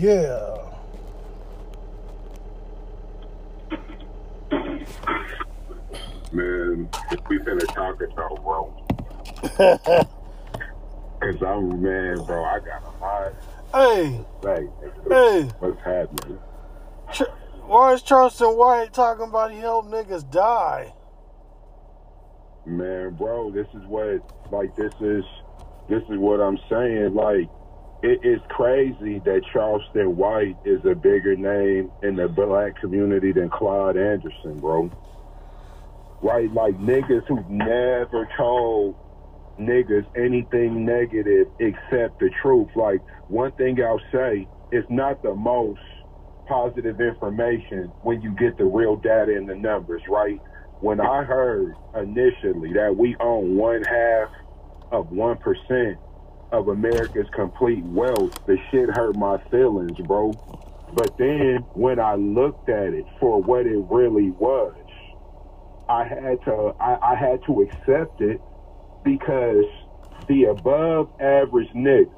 Yeah. Man, we finna talk though, bro. Cause I'm man, bro. I got a lot. Hey, Like, Hey. what's happening? Ch- why is Charleston White talking about he helped niggas die? Man, bro, this is what like this is this is what I'm saying. Like it is crazy that Charleston White is a bigger name in the black community than Claude Anderson, bro. Right? Like niggas who never told niggas anything negative except the truth. Like one thing I'll say, it's not the most positive information when you get the real data and the numbers, right? When I heard initially that we own one half of one percent of America's complete wealth, the shit hurt my feelings, bro. But then when I looked at it for what it really was, I had to I, I had to accept it because the above average nigga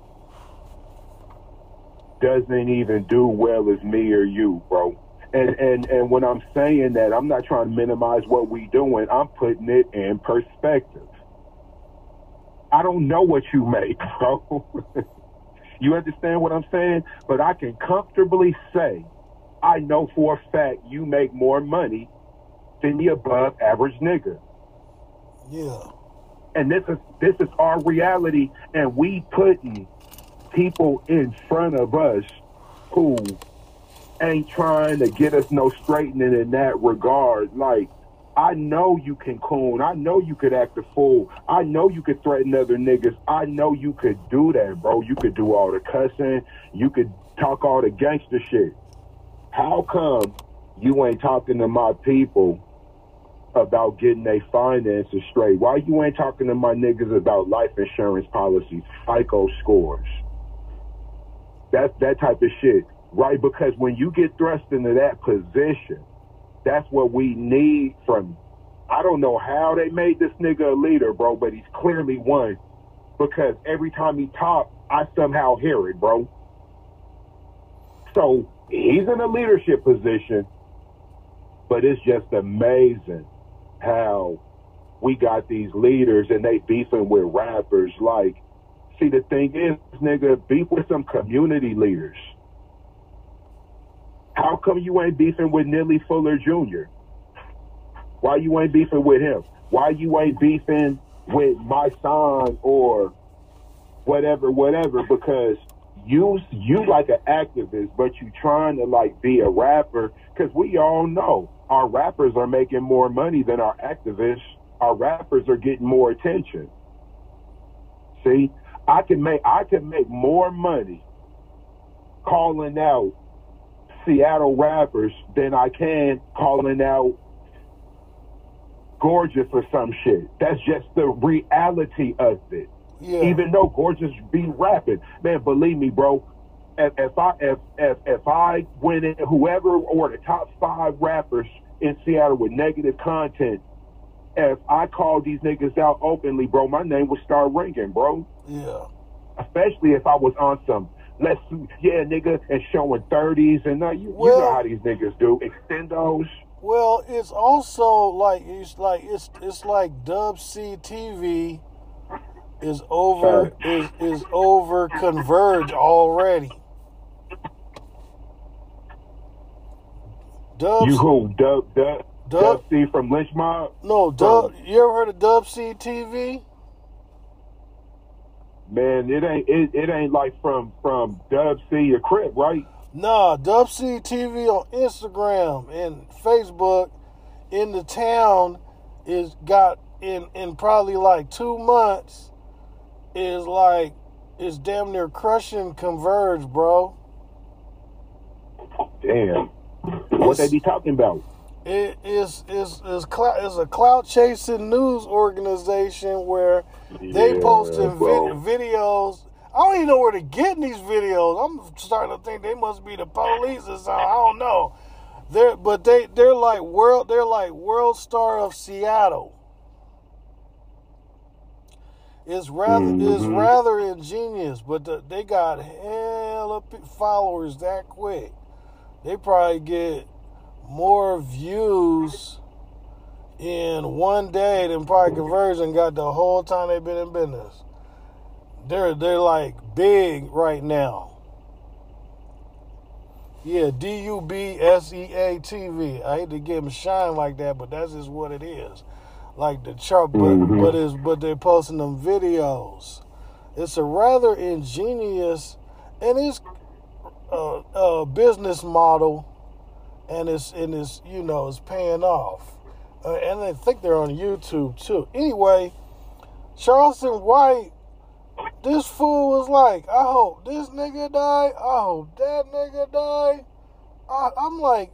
doesn't even do well as me or you, bro. And and and when I'm saying that, I'm not trying to minimize what we doing. I'm putting it in perspective. I don't know what you make, bro. you understand what I'm saying? But I can comfortably say, I know for a fact you make more money than the above average nigga. Yeah. And this is this is our reality, and we putting people in front of us who ain't trying to get us no straightening in that regard. Like, I know you can coon. I know you could act a fool. I know you could threaten other niggas. I know you could do that, bro. You could do all the cussing. You could talk all the gangster shit. How come you ain't talking to my people about getting their finances straight? Why you ain't talking to my niggas about life insurance policies, FICO scores? That's that type of shit, right? Because when you get thrust into that position, that's what we need from. you. I don't know how they made this nigga a leader, bro, but he's clearly one. Because every time he talks, I somehow hear it, bro. So he's in a leadership position, but it's just amazing how we got these leaders and they beefing with rappers. Like, see, the thing is, nigga, beef with some community leaders. How come you ain't beefing with Neely Fuller Jr.? Why you ain't beefing with him? Why you ain't beefing with my son or whatever, whatever? Because you you like an activist, but you trying to like be a rapper. Because we all know our rappers are making more money than our activists. Our rappers are getting more attention. See, I can make I can make more money calling out Seattle rappers than I can calling out Gorgeous or some shit. That's just the reality of it. Yeah. Even though Gorgeous be rapping, man, believe me, bro. If, if I if, if if I went in, whoever or the top five rappers in Seattle with negative content, if I called these niggas out openly, bro, my name would start ringing, bro yeah. especially if I was on some let's yeah nigga and showing thirties and uh, you, you know how these niggas do extendos. Well, it's also like it's like it's it's like Dub C TV is over is is over converge already. Dub You who Dub Dub Dub- Dub C from Lynch Mob? no Dub you ever heard of Dub C TV? Man, it ain't it, it ain't like from from Dub C or Crip, right? Nah, Dub C TV on Instagram and Facebook in the town is got in in probably like two months is like is damn near crushing Converge, bro. Damn. What they be talking about? It is is is is a clout chasing news organization where they Yeah, posting bro. vid- videos. I don't even know where to get these videos. I'm starting to think they must be the police or something. I don't know. They're but they they're like world they're like world star of Seattle. It's rather it's Mhm. rather ingenious, but the, they got hell p- followers that quick. They probably get more views in one day than probably conversion got the whole time they've been in business. They're they're like big right now. Yeah, D U B S E A T V. I hate to give them shine like that, but that's just what it is. Like the chart, but Mhm. but it's but they're posting them videos. It's a rather ingenious, and it's a, a business model, and it's and it's you know it's paying off, uh, and I think they're on YouTube too. Anyway, Charleston White, this fool was like, I hope this nigga die. I hope that nigga die. I, I'm like,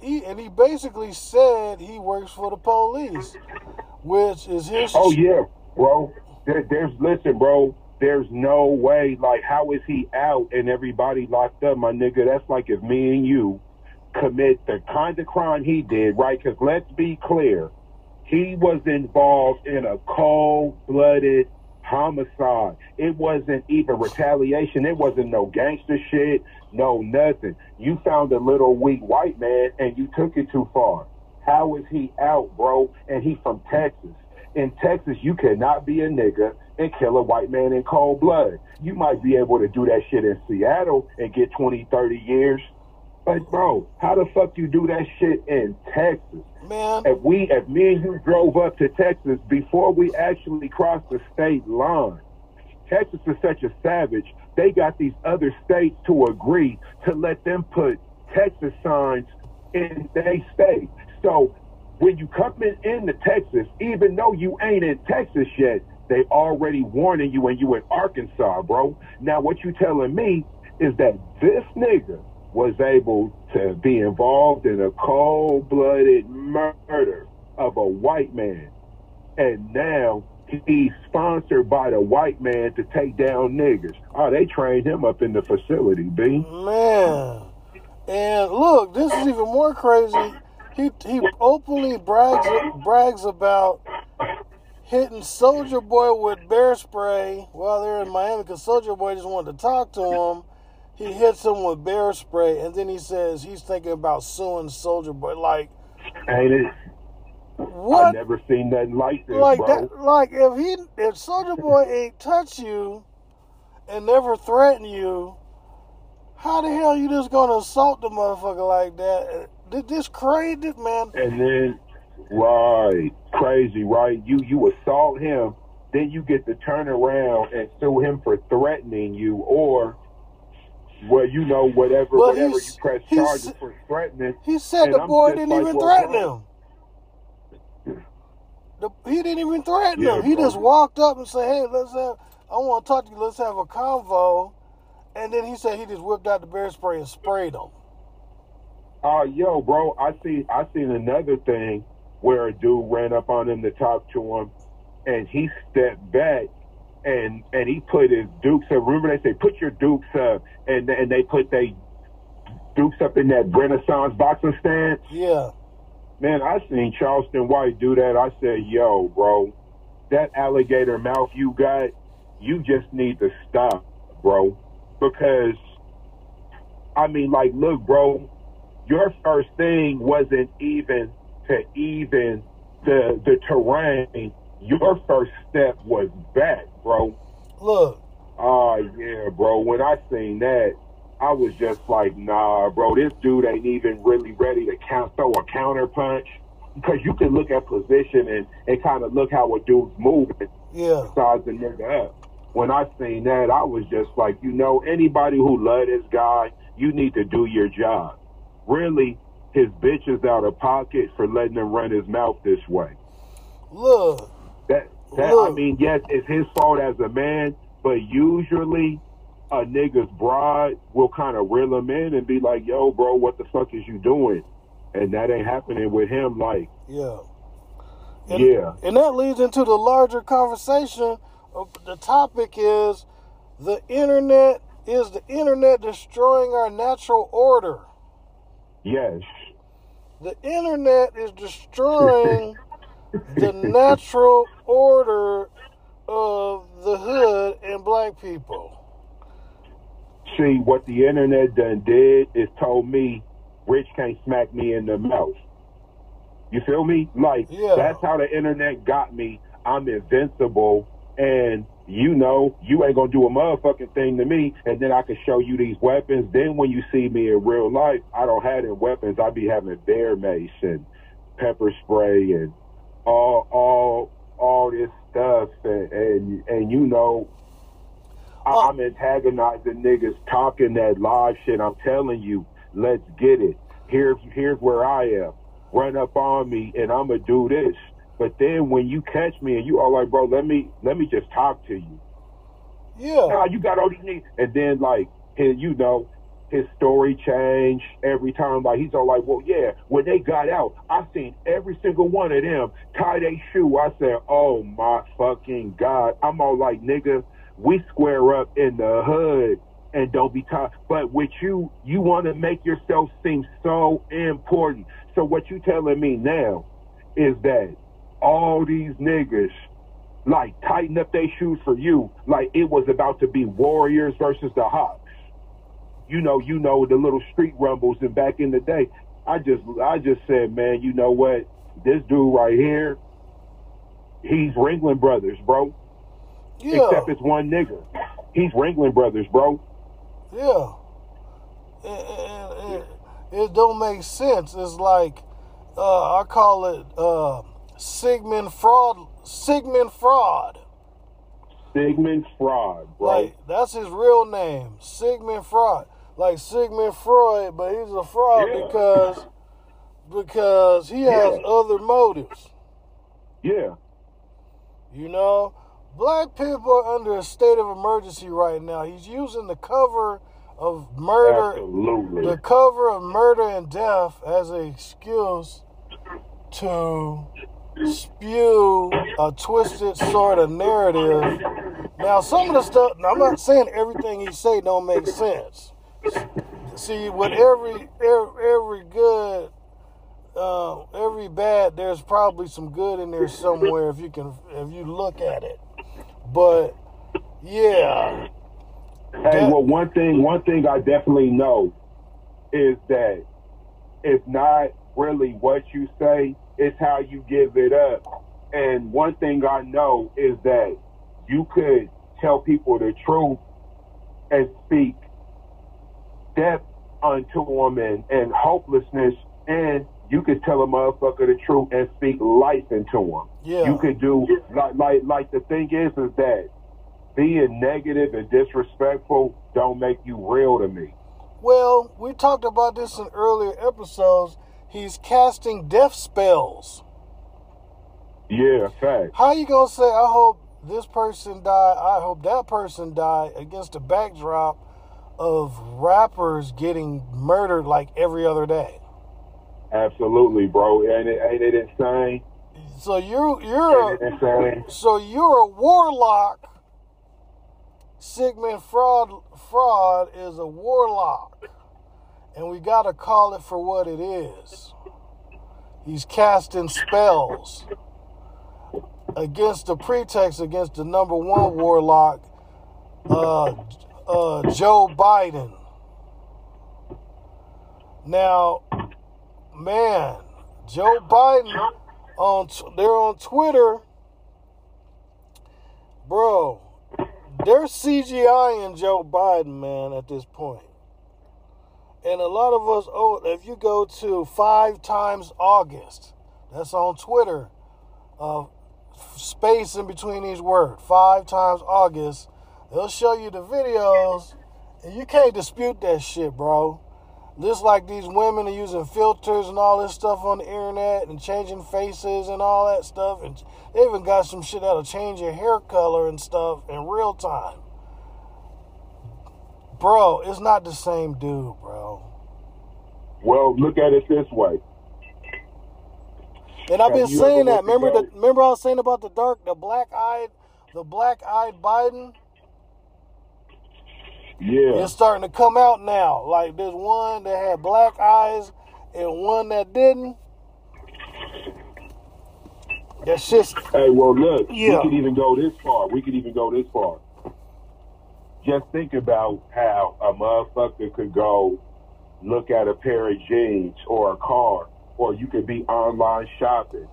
he and he basically said he works for the police, which is his. Oh yeah, bro. There, there's listen, bro. There's no way. Like, how is he out and everybody locked up, my nigga? That's like if me and you commit the kind of crime he did, right? Because let's be clear, he was involved in a cold-blooded homicide. It wasn't even retaliation. It wasn't no gangster shit. No nothing. You found a little weak white man and you took it too far. How is he out, bro? And he from Texas. In Texas, you cannot be a nigga and kill a white man in cold blood. You might be able to do that shit in Seattle and get 20, 30 years. But bro, how the fuck you do that shit in Texas? man. If we, if me and you drove up to Texas before we actually crossed the state line, Texas is such a savage. They got these other states to agree to let them put Texas signs in their state. So when you come in into Texas, even though you ain't in Texas yet, they already warning you and you in Arkansas, bro. Now what you telling me is that this nigga was able to be involved in a cold-blooded murder of a white man. And now he's sponsored by the white man to take down niggers. Oh, they trained him up in the facility, B. Man, and look, this is even more crazy. He he openly brags brags about hitting Soldier Boy with bear spray while they're in Miami because Soldier Boy just wanted to talk to him. He hits him with bear spray, and then he says he's thinking about suing Soldier Boy. Like Ain't it? What? I never seen nothing like this, Like bro. that? Like if he if Soldier Boy ain't touch you and never threaten you, how the hell you just gonna assault the motherfucker like that? This, this crazy man. And then, right, crazy, right? You you assault him, then you get to turn around and sue him for threatening you, or well, you know, whatever, Well, whatever you press charges for threatening. He said the I'm boy didn't like, even well, threaten him. The, he didn't even threaten Yeah, him. He bro. just walked up and said, "Hey, let's have. I want to talk to you. Let's have a convo." And then he said he just whipped out the bear spray and sprayed him. Uh, yo, bro, I see. I seen another thing where a dude ran up on him to talk to him, and he stepped back, and and he put his dukes up. Remember they say put your dukes up, and and they put they dukes up in that Renaissance boxing stance. Yeah. Man, I seen Charleston White do that. I said, yo, bro, that alligator mouth you got, you just need to stop, bro. Because, I mean, like, look, bro, your first thing wasn't even to even the, the terrain. Your first step was back, bro. Look. Oh, yeah, bro. When I seen that, I was just like, nah, bro, this dude ain't even really ready to count, throw a counter punch. Because you can look at position and, and kind of look how a dude's moving, Yeah. size the nigga up. When I seen that, I was just like, you know, anybody who love this guy, you need to do your job. Really, his bitch is out of pocket for letting him run his mouth this way. Look. That, I mean, yes, it's his fault as a man, but usually a nigga's broad will kind of reel him in and be like, yo, bro, what the fuck is you doing? And that ain't happening with him. Like, Yeah. And, yeah, And that leads into the larger conversation. Uh, the topic is the internet is the internet destroying our natural order. yes, The internet is destroying the natural order of the hood and black people. See, what the internet done did is told me Rich can't smack me in the mouth. You feel me? Like, Yeah. that's how the internet got me. I'm invincible, and you know, you ain't gonna do a motherfucking thing to me, and then I can show you these weapons. Then when you see me in real life, I don't have any weapons. I be having bear mace and pepper spray and all all all this stuff, and and, and you know, Oh. I'm antagonizing niggas talking that live shit. I'm telling you, let's get it. Here's here's where I am. Run up on me, and I'm gonna do this. But then when you catch me and you are like, bro, let me let me just talk to you. Yeah. Nah, you got all these niggas, and then like and you know, his story changed every time. Like he's all like, well, yeah, when they got out, I seen every single one of them tie their shoe. I said, oh my fucking god. I'm all like, nigga, we square up in the hood and don't be tied. But with you, you want to make yourself seem so important. So what you telling me now is that all these niggas like tighten up their shoes for you like it was about to be warriors versus the hawks you know you know the little street rumbles and back in the day i just i just said man you know what this dude right here he's ringling brothers bro Yeah. except it's one nigga he's ringling brothers bro Yeah. And, and- and it don't make sense. It's like uh, I call it uh, Sigmund fraud. Sigmund fraud. sigmund fraud bro Like that's his real name, Sigmund Freud. Like Sigmund Freud, but he's a fraud Yeah. because because he has Yeah. other motives. yeah You know, black people are under a state of emergency right now. He's using the cover of murder, absolutely the cover of murder and death as an excuse to spew a twisted sort of narrative. Now, some of the stuff. Now, I'm not saying everything he say don't make sense. See, with every every, every good, uh, every bad, there's probably some good in there somewhere if you can if you look at it. But yeah, Hey, well, one thing, one thing I definitely know is that it's not really what you say; it's how you give it up. And one thing I know is that you could tell people the truth and speak death unto them and, and hopelessness, and you could tell a motherfucker the truth and speak life into them. yeah. You could do like like like the thing is is that being negative and disrespectful don't make you real to me. Well, we talked about this in earlier episodes. He's casting death spells. Yeah, fact. How you gonna say I hope this person die, I hope that person die against the backdrop of rappers getting murdered like every other day? Absolutely, bro. Ain't it ain't it insane? So you you're a, so you're a warlock. Sigmund fraud fraud is a warlock. And we gotta call it for what it is. He's casting spells against the pretext against the number one warlock, uh, uh, Joe Biden. Now, man, Joe Biden on they're on Twitter, bro. They're CGI CGIing Joe Biden, man, at this point. And a lot of us, oh, if you go to five times August, that's on Twitter, uh, space in between each word, five times August, they'll show you the videos, and you can't dispute that shit, bro. Just like these women are using filters and all this stuff on the internet and changing faces and all that stuff. And they even got some shit that'll change your hair color and stuff in real time. Bro, it's not the same dude, bro. Well, look at it this way. And I've been saying that. Remember the remember I was saying about the dark, the black eyed, the black eyed Biden? Yeah. It's starting to come out now. Like there's one that had black eyes and one that didn't. That just Hey, well, look, Yeah. we could even go this far. We could even go this far. Just think about how a motherfucker could go look at a pair of jeans or a car, or you could be online shopping,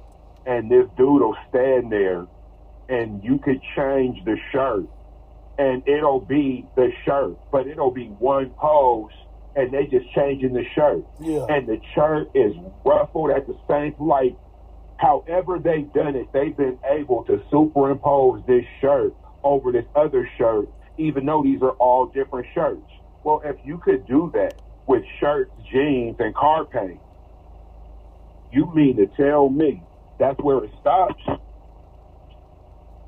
and this dude will stand there, and you could change the shirt, and it'll be the shirt, but it'll be one pose, and they just changing the shirt. Yeah. and the shirt is ruffled at the same like however they've done it they've been able to superimpose this shirt over this other shirt even though these are all different shirts. Well if you could do that with shirts jeans and car paint you mean to tell me that's where it stops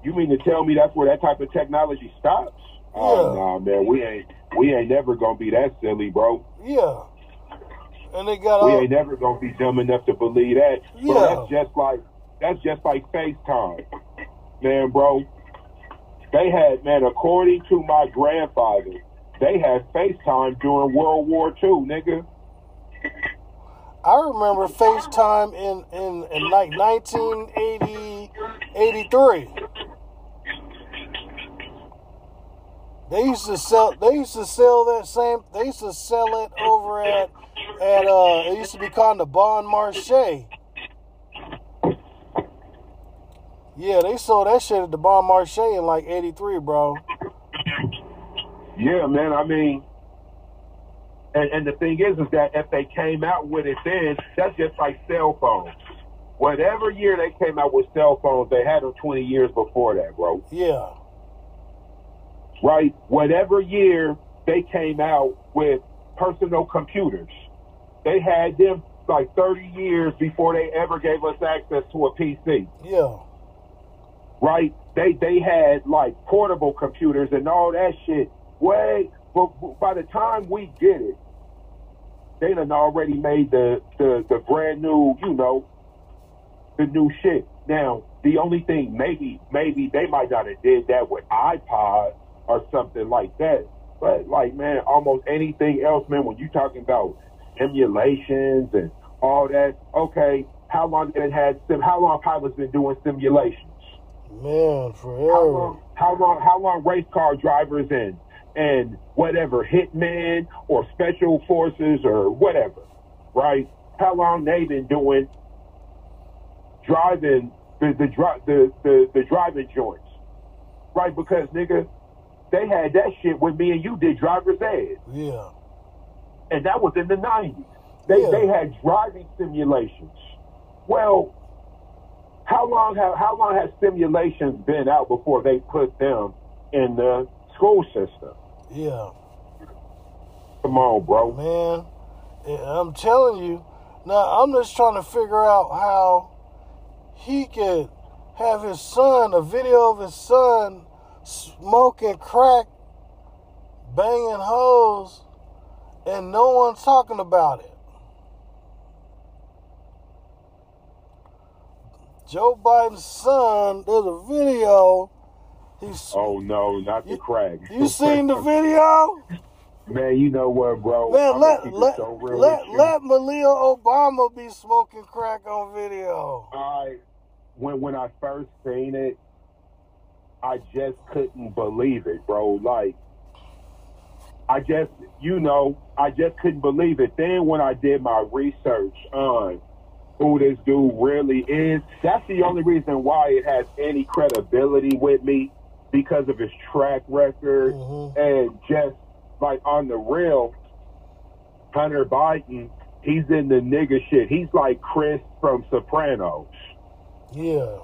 you mean to tell me that's where that type of technology stops oh Yeah. nah man we ain't we ain't never gonna be that silly bro Yeah. And they got we all ain't never gonna be dumb enough to believe that. Yeah. Bro, that's just like that's just like FaceTime. Man, bro. They had man, according to my grandfather, they had FaceTime during World War II, nigga. I remember FaceTime in, in, in like 1980, 83. They used to sell. They used to sell that same. They used to sell it over at at. uh It used to be called the Bon Marché. Yeah, they sold that shit at the Bon Marché in like '83, bro. Yeah, man, I mean and, and the thing is is that if they came out with it then, that's just like cell phones. Whatever year they came out with cell phones, they had them twenty years before that, bro. Yeah, right? Whatever year they came out with personal computers, they had them like 30 years before they ever gave us access to a PC, yeah, right? They they had like portable computers and all that shit. Way, but but by the time we get it, they done already made the the the brand new, you know, the new shit. Now, the only thing maybe maybe they might not have did that with iPod or something like that. But like man, almost anything else, man, when you talking about simulations and all that, okay, how long did it had sim how long pilots been doing simulations? man, How forever. long how long how long race car drivers and and whatever hitmen or special forces or whatever, right? How long they been doing driving the the the, the, the driving joints, right? Because nigga, they had that shit when me and you did driver's ed, Yeah, and that was in the nineties. They Yeah. they had driving simulations. Well, how long have how long has simulations been out before they put them in the school system? yeah. Come on, bro. Man, I'm telling you, now I'm just trying to figure out how he could have his son, a video of his son smoking crack, banging hoes, and no one's talking about it. Joe Biden's son, there's a video. He's Oh no, not the You- crack. you seen the video? Man, you know what, bro? Man, I'ma let let so let, let Malia Obama be smoking crack on video. I when when I first seen it, I just couldn't believe it, bro. Like I just you know, I just couldn't believe it. Then when I did my research on who this dude really is, that's the only reason why it has any credibility with me because of his track record Mhm. and just like on the real, Hunter Biden, he's in the nigga shit. He's like Chris from Sopranos, Yeah,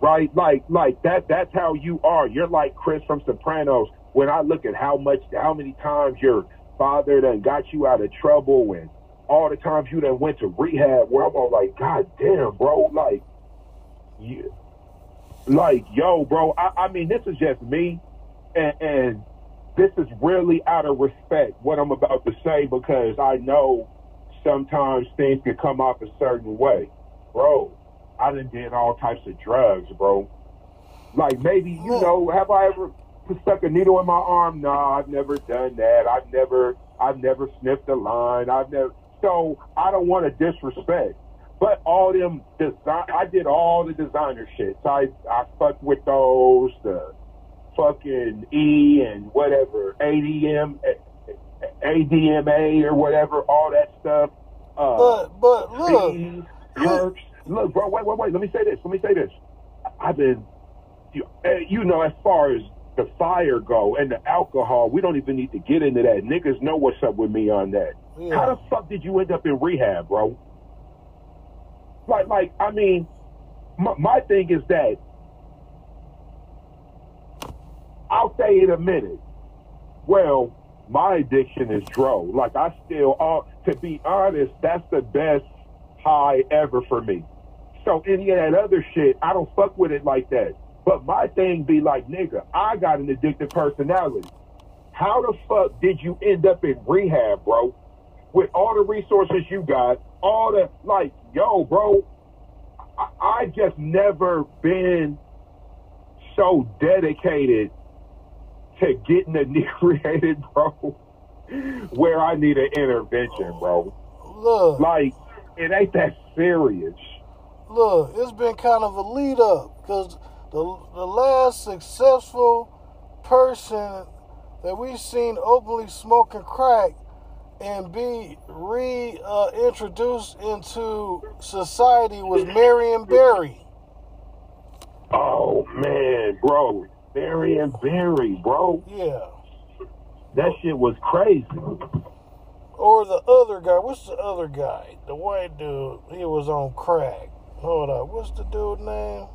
right? Like, like that. That's how you are. You're like Chris from Sopranos. When I look at how much, how many times your father done got you out of trouble, and all the times you done went to rehab, where I'm all like, God damn, bro, like, you, like, yo, bro. I, I mean, this is just me, and, and this is really out of respect what I'm about to say because I know sometimes things can come off a certain way, bro. I done did all types of drugs, bro. Like maybe you know, have I ever stuck a needle in my arm? No, I've never done that. I've never, I've never sniffed a line. I've never. So I don't want to disrespect, But all them design, I did all the designer shit. So I I fucked with those the fucking E and whatever ADM, ADMA or whatever, all that stuff. Uh, But but look. Look, bro, wait, wait, wait. Let me say this. Let me say this. I've been, you, eh, you know, as far as the fire go and the alcohol, we don't even need to get into that. Niggas know what's up with me on that. Yeah. How the fuck did you end up in rehab, bro? Like, like, I mean, my, my thing is that I'll say in a minute. Well, my addiction is dro. Like I still, all to be honest, that's the best high ever for me. So any of that other shit, I don't fuck with it like that. But my thing be like, nigga, I got an addictive personality. How the fuck did you end up in rehab, bro? With all the resources you got, all the like, yo, bro, I, I just never been so dedicated to getting inebriated, bro, where I need an intervention, bro. look, Like, it ain't that serious. look, it's been kind of a lead up because the the last successful person that we've seen openly smoking crack and be reintroduced into society was Marion Barry. Oh man, bro, Marion Barry, bro, Yeah. that shit was crazy. Or the other guy. What's the other guy? The white dude. He was on crack. Hold up. What's the dude name?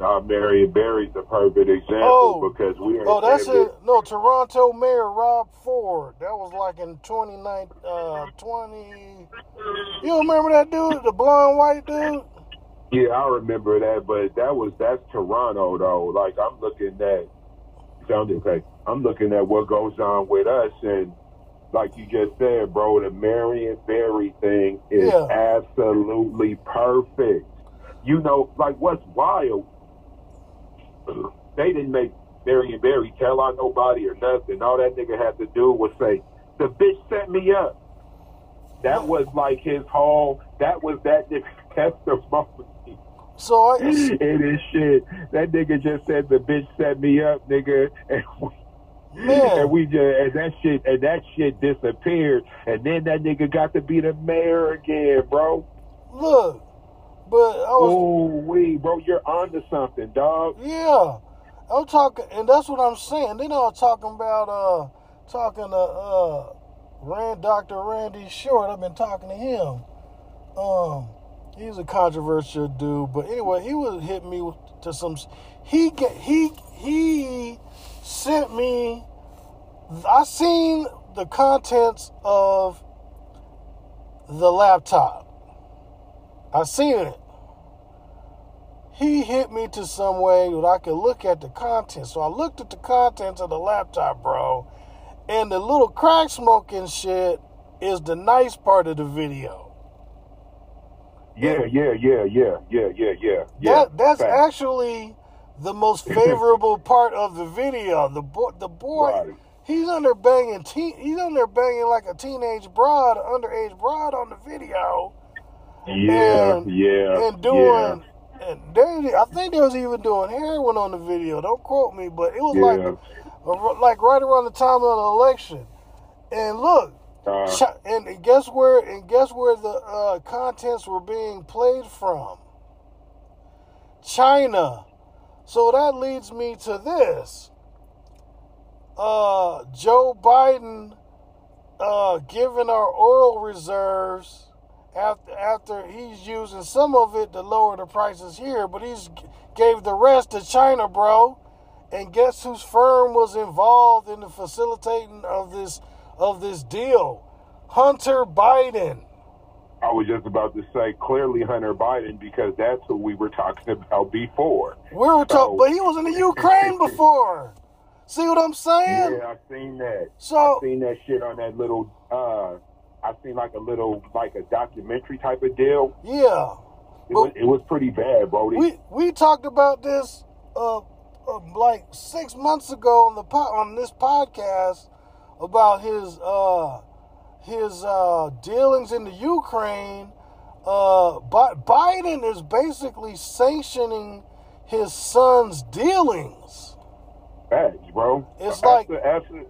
Uh, Marion Barry's the perfect example Oh. because we Oh, that's it. No, Toronto Mayor Rob Ford. That was like in 29, uh, 20. You remember that dude? The blonde white dude? Yeah, I remember that, but that was that's Toronto though. Like I'm looking at sounded okay. I'm looking at what goes on with us and like you just said, bro, the Marion Barry thing is Yeah. absolutely perfect. You know, like what's wild, they didn't make Marion Barry tell on nobody or nothing. All that nigga had to do was say, The bitch set me up. That was like his whole that was that nigga's testimony. So I, It is shit. That nigga just said the bitch set me up, nigga, and we, Man. and we just and that shit and that shit disappeared, and then that nigga got to be the mayor again, bro. look, but Oh, we, bro, you're onto something, dog. yeah, I'm talking, and that's what I'm saying. Then I was talking about, uh, talking to, uh, Rand, Dr. Randy Short. I've been talking to him. Um, he's a controversial dude, but anyway, he was hitting me to some. He get he he sent me. I seen the contents of the laptop. I seen it. He hit me to some way that I could look at the contents. So I looked at the contents of the laptop, bro. And the little crack smoking shit is the nice part of the video. Yeah, oh. yeah, yeah, yeah, yeah, yeah, yeah. yeah. That that's Facts. actually the most favorable part of the video. The boy, the boy, Right. he's under banging teen, he's under banging like a teenage broad, underage broad on the video, Yeah, and- yeah, and doing. And they, I think they was even doing heroin on the video. Don't quote me, but it was Yeah. like, like right around the time of the election. And look, yeah. Uh, and guess where? And guess where the uh, contents were being played from? China. So that leads me to this. Uh, Joe Biden uh, giving our oil reserves after after he's using some of it to lower the prices here, but he's gave the rest to China, bro. And guess whose firm was involved in the facilitating of this of this deal? Hunter Biden. I was just about to say clearly Hunter Biden because that's who we were talking about before. We were talking, So- but he was in the Ukraine before. See what I'm saying? Yeah, I've seen that. So I seen that shit on that little. uh I seen like a little like a documentary type of deal. yeah, It was it was pretty bad, Brody. we we talked about this uh, uh like six months ago on the po- on this podcast about his uh his uh dealings in the Ukraine uh, Biden is basically sanctioning his son's dealings. Facts, bro. It's after, like after,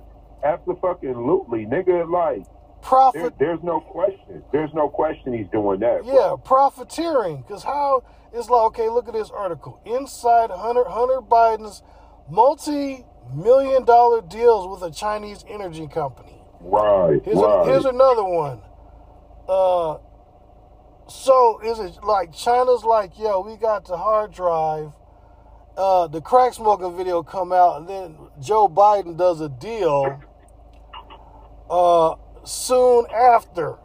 after fucking lootly, nigga. Like there, profit. there's no question. There's no question he's doing that. bro. Yeah, profiteering. Because how it's like, okay, look at this article. Inside Hunter Hunter Biden's multi-million dollar deals with a Chinese energy company. Right. Here's, right. a, here's another one. Uh, so is it like China's like, yo, we got the hard drive. Uh, the crack smoking video come out, and then Joe Biden does a deal. Uh, soon after,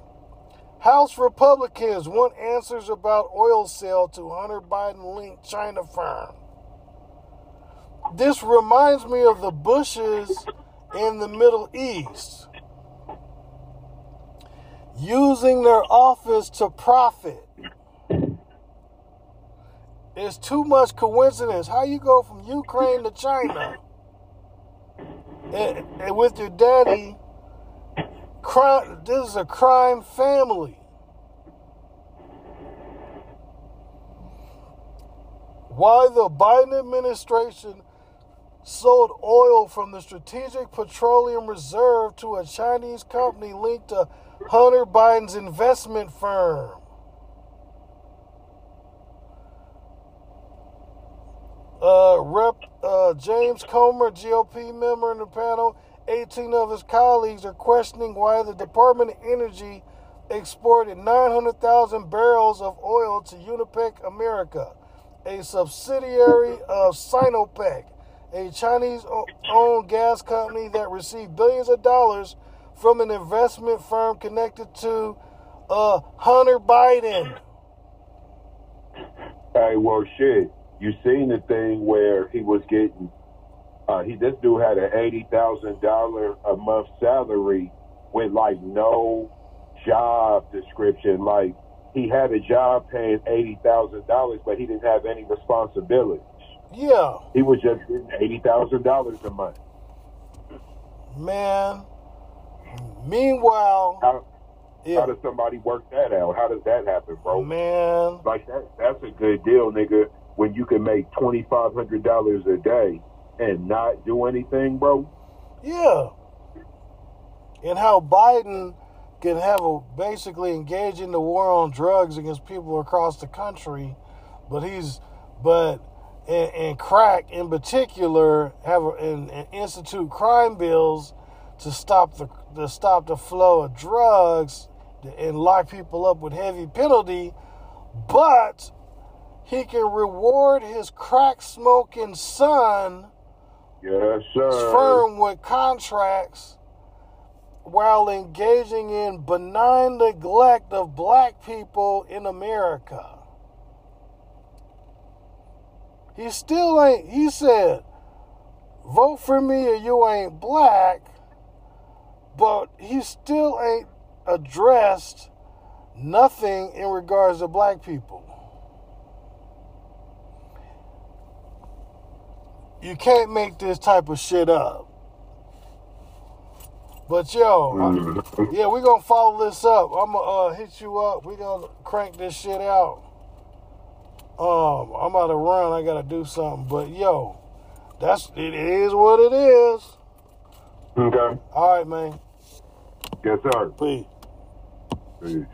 House Republicans want answers about oil sale to Hunter Biden linked China firm. This reminds me of the Bushes in the Middle East using their office to profit. It's too much coincidence. How you go from Ukraine to China and, and with your daddy? Crime. This is a crime family. Why the Biden administration sold oil from the Strategic Petroleum Reserve to a Chinese company linked to Hunter Biden's investment firm. Uh, Rep. Uh, James Comer, GOP member in the panel, 18 of his colleagues are questioning why the Department of Energy exported 900,000 barrels of oil to Unipec America, a subsidiary of Sinopec, a Chinese owned gas company that received billions of dollars from an investment firm connected to uh, Hunter Biden. Hey, well, shit. You seen the thing where he was getting? Uh, he this dude had an eighty thousand dollar a month salary with like no job description. Like he had a job paying eighty thousand dollars, but he didn't have any responsibilities. Yeah, He was just getting eighty thousand dollars a month. man. Meanwhile, How yeah, how does somebody work that out? How does that happen, bro? man. Like that that's a good deal, nigga. When you can make twenty five hundred dollars a day and not do anything, bro. Yeah. And how Biden can have a basically engage in the war on drugs against people across the country, but he's but and, and crack in particular have a, and, and institute crime bills to stop the to stop the flow of drugs and lock people up with heavy penalty, but he can reward his crack smoking son Yes, sir. firm with contracts while engaging in benign neglect of black people in America. He still ain't, he said, vote for me or you ain't black, but he still ain't addressed nothing in regards to black people. You can't make this type of shit up. But yo, I- Mhm. yeah, we gonna follow this up. I'm gonna uh, hit you up. We gonna crank this shit out. Um, I'm about to run. I gotta do something. But yo, that's it is what it is. Okay. All right, man. Yes, sir. Peace. Peace.